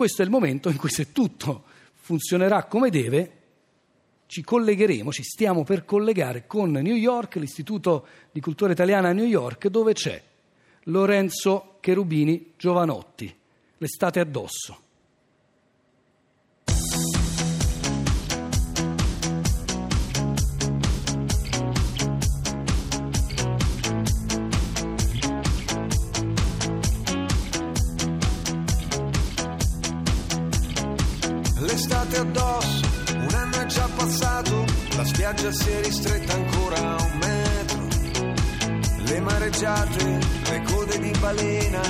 Questo è il momento in cui se tutto funzionerà come deve, ci collegheremo, ci stiamo per collegare con New York, l'Istituto di Cultura Italiana a New York, dove c'è Lorenzo Cherubini Giovanotti. L'estate addosso. L'estate addosso, un anno è già passato, la spiaggia si è ristretta ancora a un metro. Le mareggiate, le code di balena,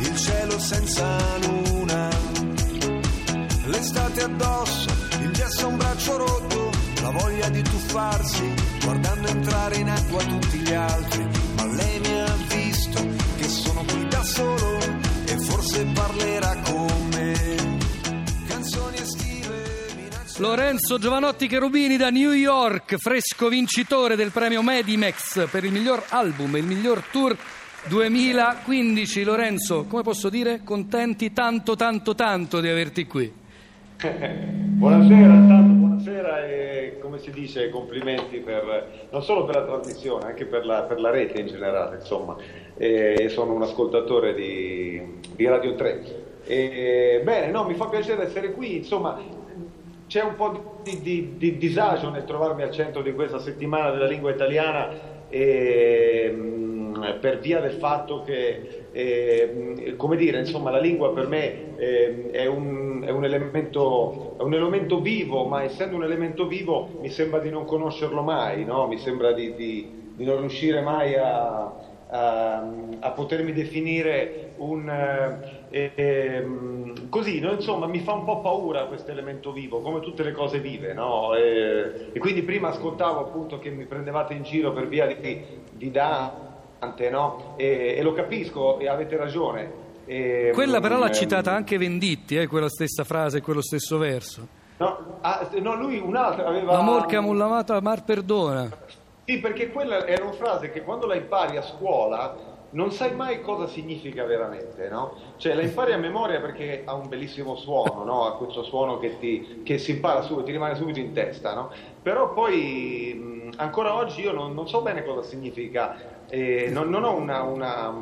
il cielo senza luna. L'estate addosso, il gesso a un braccio rotto, la voglia di tuffarsi, guardando entrare in acqua tutti gli altri. Ma lei mi ha visto che sono qui da solo e forse parlerà Lorenzo Giovanotti Cherubini da New York, fresco vincitore del premio Medimex per il miglior album e il miglior tour 2015. Lorenzo, come posso dire, contenti tanto tanto tanto di averti qui. Buonasera, intanto buonasera e come si dice complimenti per, non solo per la trasmissione, anche per la, per la rete in generale, insomma. E sono un ascoltatore di, di Radio 3. E, bene, no, mi fa piacere essere qui, insomma, c'è un po' di, di- di disagio nel trovarmi al centro di questa settimana della lingua italiana e, mh, per via del fatto che, eh, come dire, insomma, la lingua per me eh, è, un, è un elemento, è un elemento vivo, ma essendo un elemento vivo mi sembra di non conoscerlo mai, no? mi sembra di, di- di non riuscire mai a, a, a potermi definire un eh, ehm, così, no? insomma, mi fa un po' paura questo elemento vivo, come tutte le cose vive, no? E, e quindi prima ascoltavo appunto che mi prendevate in giro per via di, di Dante, no? E, e lo capisco e avete ragione. E, Quella però l'ha ehm, citata anche Venditti, eh, quella stessa frase, quello stesso verso. No, ah, no, lui un'altra aveva... Amor che ha mollamato, mar perdona. Sì, perché quella era una frase che quando la impari a scuola non sai mai cosa significa veramente, no? Cioè la impari a memoria perché ha un bellissimo suono, no? Ha questo suono che, ti, che si impara subito, ti rimane subito in testa, no? Però poi ancora oggi io non, non so bene cosa significa, eh, non, non ho una... una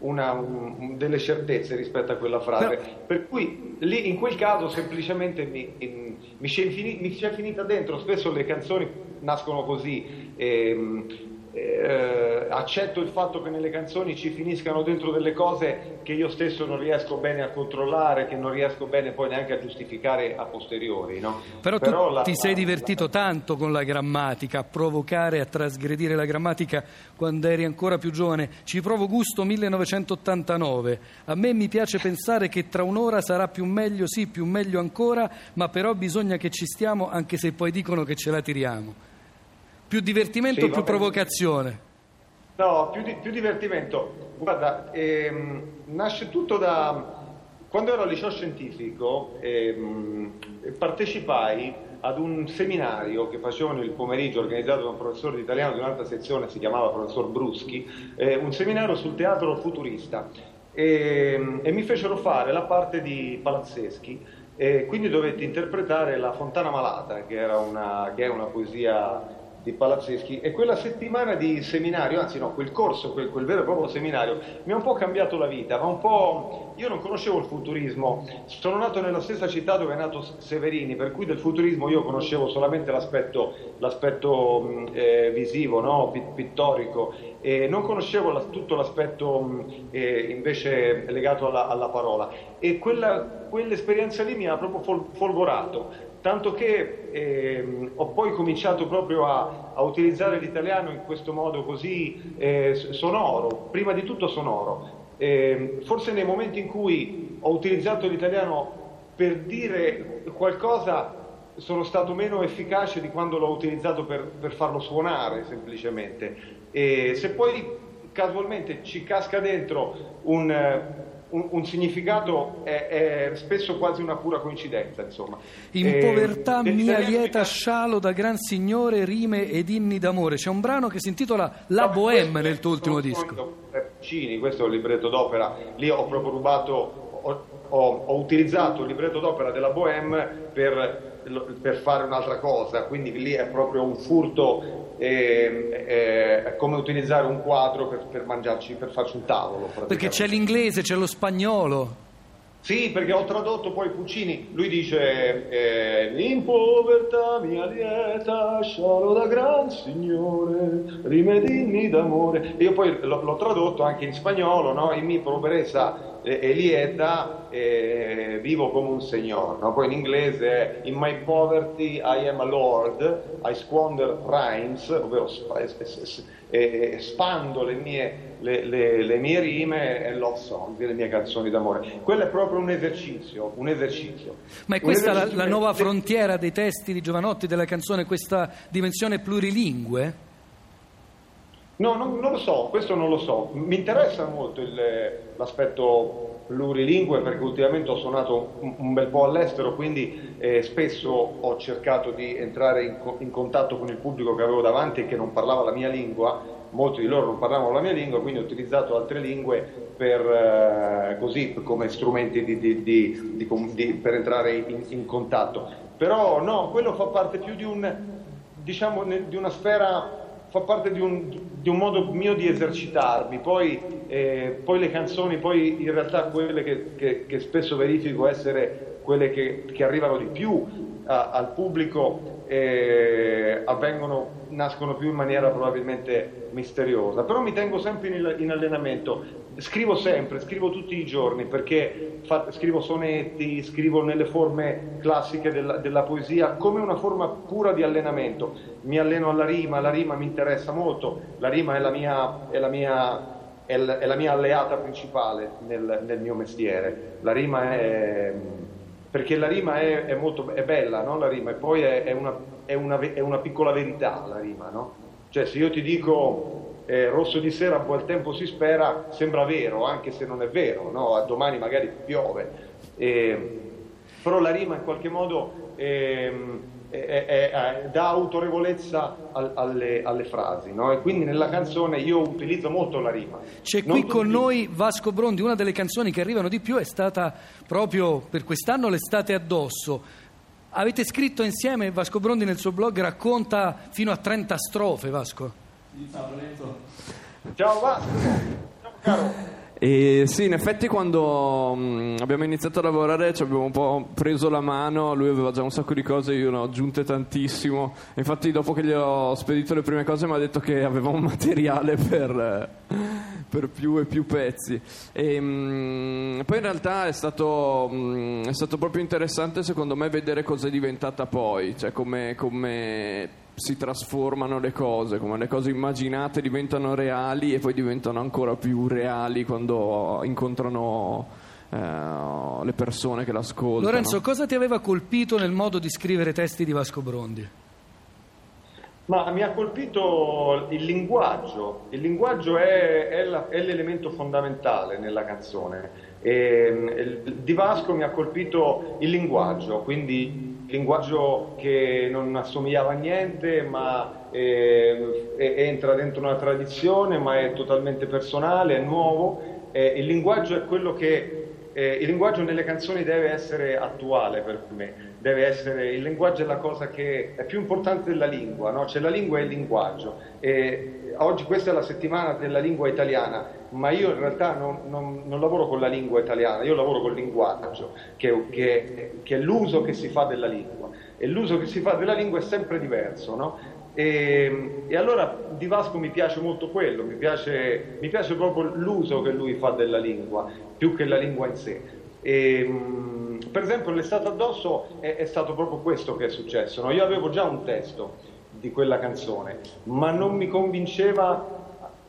una- un- delle certezze rispetto a quella frase. Però- Per cui lì in quel caso semplicemente mi, in- mi ci è infini- mi ci è finita dentro, spesso le canzoni nascono così. ehm, eh, accetto il fatto che nelle canzoni ci finiscano dentro delle cose che io stesso non riesco bene a controllare, che non riesco bene poi neanche a giustificare a posteriori. No? Però tu la- ti sei la- divertito tanto con la grammatica, a provocare, a trasgredire la grammatica quando eri ancora più giovane. Ci provo gusto 1989. A me mi piace pensare che tra un'ora sarà più meglio, sì, più meglio ancora, ma però bisogna che ci stiamo anche se poi dicono che ce la tiriamo. Più divertimento Sì, o più bene. provocazione? No, più, di- più divertimento. Guarda, ehm, nasce tutto da... Quando ero al liceo scientifico ehm, partecipai ad un seminario che facevano il pomeriggio organizzato da un professore di italiano di un'altra sezione, si chiamava professor Bruschi, eh, un seminario sul teatro futurista e, e mi fecero fare la parte di Palazzeschi e quindi dovetti interpretare La Fontana Malata, che, era una, che è una poesia di Palazzeschi e quella settimana di seminario, anzi no, quel corso, quel, quel vero e proprio seminario, mi ha un po' cambiato la vita, ma un po'... Io non conoscevo il futurismo, sono nato nella stessa città dove è nato Severini, per cui del futurismo io conoscevo solamente l'aspetto, l'aspetto eh, visivo, no? Pi- pittorico, e non conoscevo la- tutto l'aspetto eh, invece legato alla, alla parola. E quella, quell'esperienza lì mi ha proprio fol- folgorato. Tanto che ehm, ho poi cominciato proprio a, a utilizzare l'italiano in questo modo così eh, sonoro, prima di tutto sonoro. Ehm, forse nei momenti in cui ho utilizzato l'italiano per dire qualcosa sono stato meno efficace di quando l'ho utilizzato per, per farlo suonare semplicemente. E se poi casualmente ci casca dentro un, eh, un- un significato è, è spesso quasi una pura coincidenza, insomma. In E, povertà mia lieta scialo da gran signore, rime ed inni d'amore. C'è un brano che si intitola La No, Bohème nel tuo ultimo disco. sono Puccini, questo è un libretto d'opera. Lì ho proprio rubato, ho, ho, ho utilizzato il libretto d'opera della Bohème per per fare un'altra cosa, quindi lì è proprio un furto, eh, è come utilizzare un quadro per, per, mangiarci, per farci un tavolo. Perché c'è l'inglese, c'è lo spagnolo. Sì, perché ho tradotto poi Puccini, lui dice eh, in povertà mia lieta, scialo da gran signore, rimedini d'amore. Io poi l'ho, l'ho tradotto anche in spagnolo, no? in mi pobrezza e lieta eh, vivo come un signor. No? Poi in inglese è in my poverty I am a lord, I squander rhymes, ovvero eh, spando le mie, le, le, le mie, rime e love song, le mie canzoni d'amore. Quello è proprio un esercizio, un esercizio. Ma è questa la, la, nuova frontiera dei testi di Giovanotti, della canzone, questa dimensione plurilingue? No, non, non, lo so, questo non lo so. Mi interessa molto il, l'aspetto plurilingue perché ultimamente ho suonato un, un bel po' all'estero, quindi eh, spesso ho cercato di entrare in, in, contatto con il pubblico che avevo davanti e che non parlava la mia lingua, molti di loro non parlavano la mia lingua, quindi ho utilizzato altre lingue per, eh, così, come strumenti di, di, di, per entrare in, in, contatto. Però no, quello fa parte più di, un, diciamo, di una sfera fa parte di un, di un, modo mio di esercitarmi, poi, eh, poi, le canzoni, poi in realtà quelle che, che, che spesso verifico essere quelle che, che arrivano di più a, al pubblico eh, avvengono, nascono più in maniera probabilmente misteriosa, però mi tengo sempre in, in allenamento, scrivo sempre, scrivo tutti i giorni perché fa, scrivo sonetti, scrivo nelle forme classiche della, della, poesia come una forma pura di allenamento, mi alleno alla rima, la rima mi interessa molto, la rima è la mia, è la mia è la mia alleata principale nel, nel, mio mestiere. La rima è, perché la rima è, è, molto, è bella, no? la rima, e poi è, è, una, una, è, una, piccola verità la rima, no? Cioè se io ti dico eh, rosso di sera, buon tempo si spera, sembra vero, anche se non è vero, no? domani magari piove. Eh, però la rima in qualche modo... Eh, è, è, dà autorevolezza al, alle, alle, frasi no? e quindi nella canzone io utilizzo molto la rima. C'è non qui con tutti... noi Vasco Brondi, una delle canzoni che arrivano di più è stata proprio per quest'anno l'estate addosso. Avete scritto insieme, Vasco Brondi nel suo blog racconta fino a 30 strofe, Vasco. Ciao Vasco, ciao caro. E sì, in effetti quando mm, abbiamo iniziato a lavorare ci abbiamo un po' preso la mano, lui aveva già un sacco di cose, io ne ho aggiunte tantissimo. Infatti dopo che gli ho spedito le prime cose mi ha detto che aveva un materiale per, per più e più pezzi. E, mm, poi in realtà è stato, mm, è stato, proprio interessante secondo me vedere cosa è diventata poi, cioè come, come si trasformano le cose, come le cose immaginate diventano reali e poi diventano ancora più reali quando incontrano eh, le persone che l'ascoltano. Lorenzo, cosa ti aveva colpito nel modo di scrivere testi di Vasco Brondi? Ma mi ha colpito il linguaggio, il linguaggio è, è, la, è l'elemento fondamentale nella canzone. E, di Vasco mi ha colpito il linguaggio, quindi linguaggio che non assomigliava a niente, ma eh, entra dentro una tradizione, ma è totalmente personale, è nuovo. Eh, il linguaggio è quello che eh, il linguaggio nelle canzoni deve essere attuale per me, essere, il linguaggio è la cosa che è più importante della lingua, no? c'è la lingua e il linguaggio. E oggi questa è la settimana della lingua italiana, ma io in realtà non, non, non lavoro con la lingua italiana, io lavoro col linguaggio, che, che, che, è l'uso che si fa della lingua. E l'uso che si fa della lingua è sempre diverso, no? E, e, allora di Vasco mi piace molto quello, mi piace, mi piace, proprio l'uso che lui fa della lingua, più che la lingua in sé. E, per esempio l'estate addosso è, è, stato proprio questo che è successo. No? Io avevo già un testo di quella canzone, ma non mi convinceva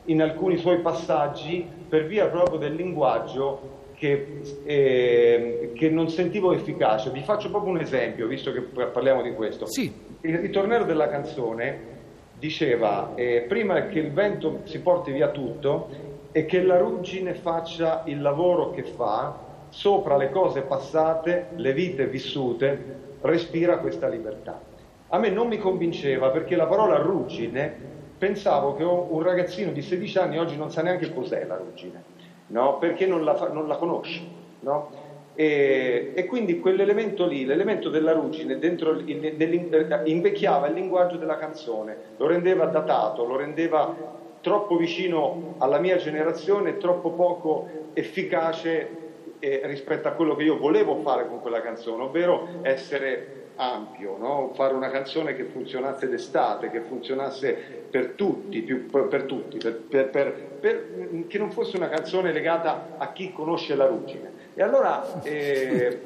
in alcuni suoi passaggi per via proprio del linguaggio che, eh, che, non sentivo efficace. Vi faccio proprio un esempio, visto che parliamo di questo. Sì. Il ritornello della canzone diceva eh, prima che il vento si porti via tutto e che la ruggine faccia il lavoro che fa, sopra le cose passate, le vite vissute, respira questa libertà. A me non mi convinceva perché la parola ruggine, pensavo che un ragazzino di 16 anni oggi non sa neanche cos'è la ruggine, no? perché non la, fa, non la conosce. No? E, e quindi quell'elemento lì, l'elemento della ruggine, dentro nell'in- invecchiava il linguaggio della canzone, lo rendeva datato, lo rendeva troppo vicino alla mia generazione, troppo poco efficace eh, rispetto a quello che io volevo fare con quella canzone, ovvero essere ampio, no? fare una canzone che funzionasse d'estate, che funzionasse per tutti, più- per, tutti, per- per- che non fosse una canzone legata a chi conosce la ruggine. E allora eh,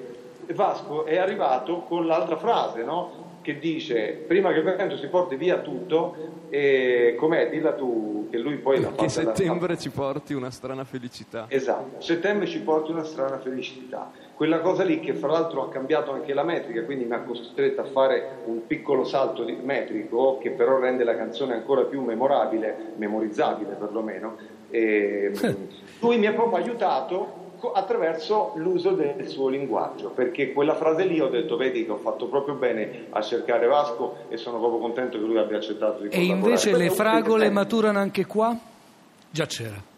Vasco è arrivato con l'altra frase, no? che dice prima che il vento si porti via tutto, e com'è? Dilla tu, che lui poi l'ha Che fatta da- settembre ci porti una strana felicità. Esatto, settembre ci porta una strana felicità. Quella cosa lì che fra l'altro ha cambiato anche la metrica, quindi mi ha costretto a fare un piccolo salto di- metrico che però rende la canzone ancora più memorabile, memorizzabile perlomeno. E, lui mi ha proprio aiutato attraverso l'uso del suo linguaggio, perché quella frase lì ho detto, vedi che ho fatto proprio bene a cercare Vasco e sono proprio contento che lui abbia accettato di E collaborare. invece Questo le fragole maturano anche qua? Già c'era.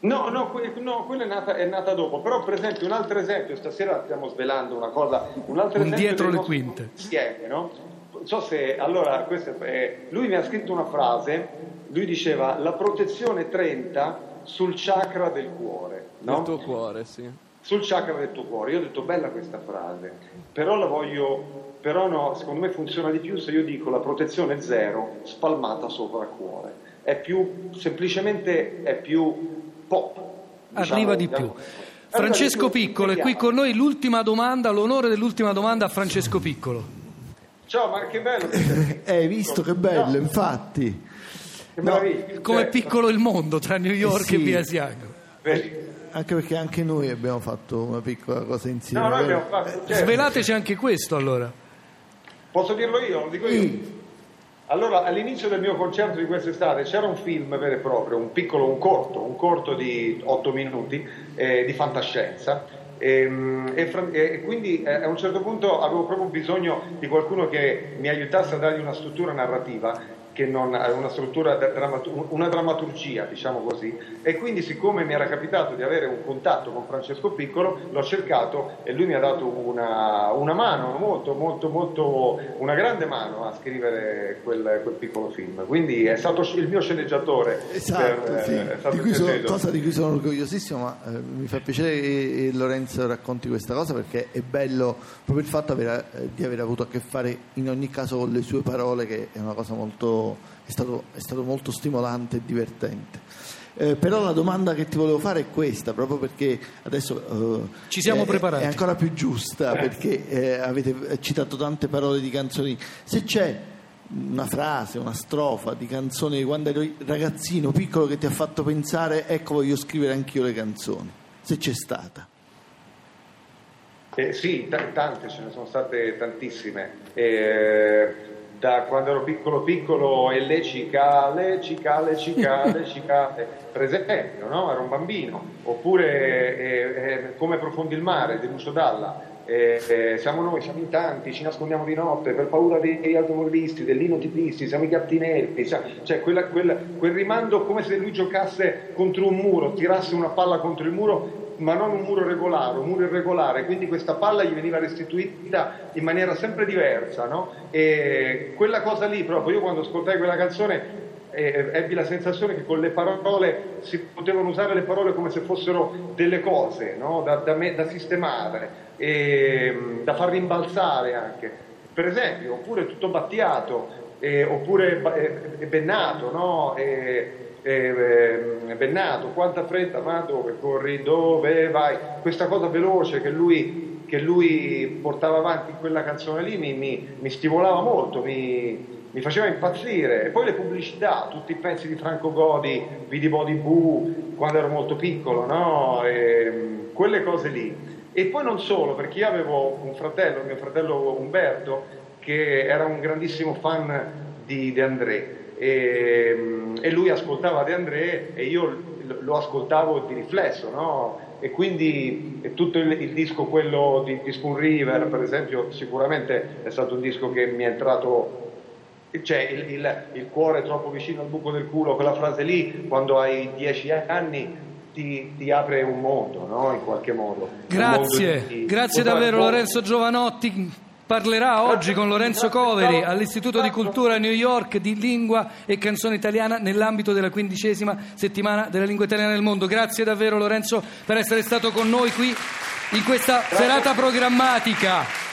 No, no, que- no, quella è nata, è nata dopo, però per esempio un altro esempio, stasera stiamo svelando una cosa, un altro Un esempio dietro del le quinte. insieme, no? Non so se, allora, questo è- lui mi ha scritto una frase, lui diceva la protezione 30 sul chakra del cuore, no? Nel tuo cuore, sì. sul chakra del tuo cuore. Io ho detto bella questa frase, però la voglio, però no, secondo me funziona di più se io dico la protezione zero spalmata sopra il cuore. È più, semplicemente è più Arriva di diciamo. più. Arriva Francesco di più, Piccolo è qui con noi. L'ultima domanda, l'onore dell'ultima domanda a Francesco Piccolo. Ciao, ma che bello. Eh, hai visto che bello, No, infatti. che meraviglia. Come Cioè, piccolo il mondo tra New York sì. e Biasiago. vedi. Anche perché anche noi abbiamo fatto una piccola cosa insieme. No, noi vero? abbiamo fatto, cioè, Svelateci anche questo allora. Posso dirlo io? Lo dico io. Sì. Allora, all'inizio del mio concerto di quest'estate c'era un film vero e proprio, un piccolo, un corto, un corto di 8 minuti eh, di fantascienza. Ehm, E, fra- e quindi eh, a un certo punto avevo proprio bisogno di qualcuno che mi aiutasse a dargli una struttura narrativa che non ha una struttura una drammaturgia, diciamo così, e quindi siccome mi era capitato di avere un contatto con Francesco Piccolo, l'ho cercato e lui mi ha dato una, una mano, molto, molto, molto, una grande mano a scrivere quel, quel piccolo film. Quindi è stato il mio sceneggiatore. Esatto, per, eh, sì. stato Di cui sono- cosa di cui sono orgogliosissimo, ma eh, mi fa piacere che eh, Lorenzo racconti questa cosa perché è bello proprio il fatto aver- eh, di aver avuto a che fare in ogni caso con le sue parole, che è una cosa molto. È stato, è stato molto stimolante e divertente. Eh, però la domanda che ti volevo fare è questa, proprio perché adesso eh, Ci siamo è- preparati. È ancora più giusta perché eh, avete citato tante parole di canzoni. Se c'è una frase, una strofa di canzone di quando eri ragazzino, piccolo, che ti ha fatto pensare, ecco voglio scrivere anch'io le canzoni, se c'è stata. Eh, sì, ta- tante, ce ne sono state tantissime. Eh, da quando ero piccolo piccolo e le cicale, cicale, cicale, cicale, per esempio, no? Ero un bambino. Oppure eh, eh, Come profondi il mare di Lucio Dalla. Eh, eh, siamo noi, siamo in tanti, ci nascondiamo di notte per paura degli automobilisti, degli inotipisti, siamo i gatti neri, sa- cioè quella- quella- quel rimando come se lui giocasse contro un muro, tirasse una palla contro il muro ma non un muro regolare, un muro irregolare, quindi questa palla gli veniva restituita in maniera sempre diversa, no? E quella cosa lì proprio, io quando ascoltai quella canzone eh, ebbi la sensazione che con le parole si potevano usare le parole come se fossero delle cose, no? da, da me- da sistemare, e, mm, da far rimbalzare anche. Per esempio, oppure tutto battiato, eh, oppure eh, bennato, no? E- e, eh, Bennato, quanta fretta, ma dove corri, dove vai? Questa cosa veloce che lui, che lui portava avanti in quella canzone lì mi, mi- mi stimolava molto, mi, mi faceva impazzire. E poi le pubblicità, tutti i pezzi di Franco Godi, Vidi Body Boo, quando ero molto piccolo, no? E, quelle cose lì. E poi non solo, perché io avevo un fratello, mio fratello Umberto, che era un grandissimo fan di De André e, e lui ascoltava De André e io lo ascoltavo di riflesso, no? E quindi e tutto il, il disco, quello di, di Spoon River, per esempio, sicuramente è stato un disco che mi è entrato cioè il, il- il cuore troppo vicino al buco del culo, quella frase lì, quando hai dieci anni ti, ti apre un mondo, no? In qualche modo. Grazie, mondo di- grazie davvero Lorenzo Giovanotti. Parlerà oggi con Lorenzo Coveri all'Istituto di Cultura New York di lingua e canzone italiana nell'ambito della quindicesima settimana della lingua italiana nel mondo. Grazie davvero Lorenzo per essere stato con noi qui in questa serata programmatica.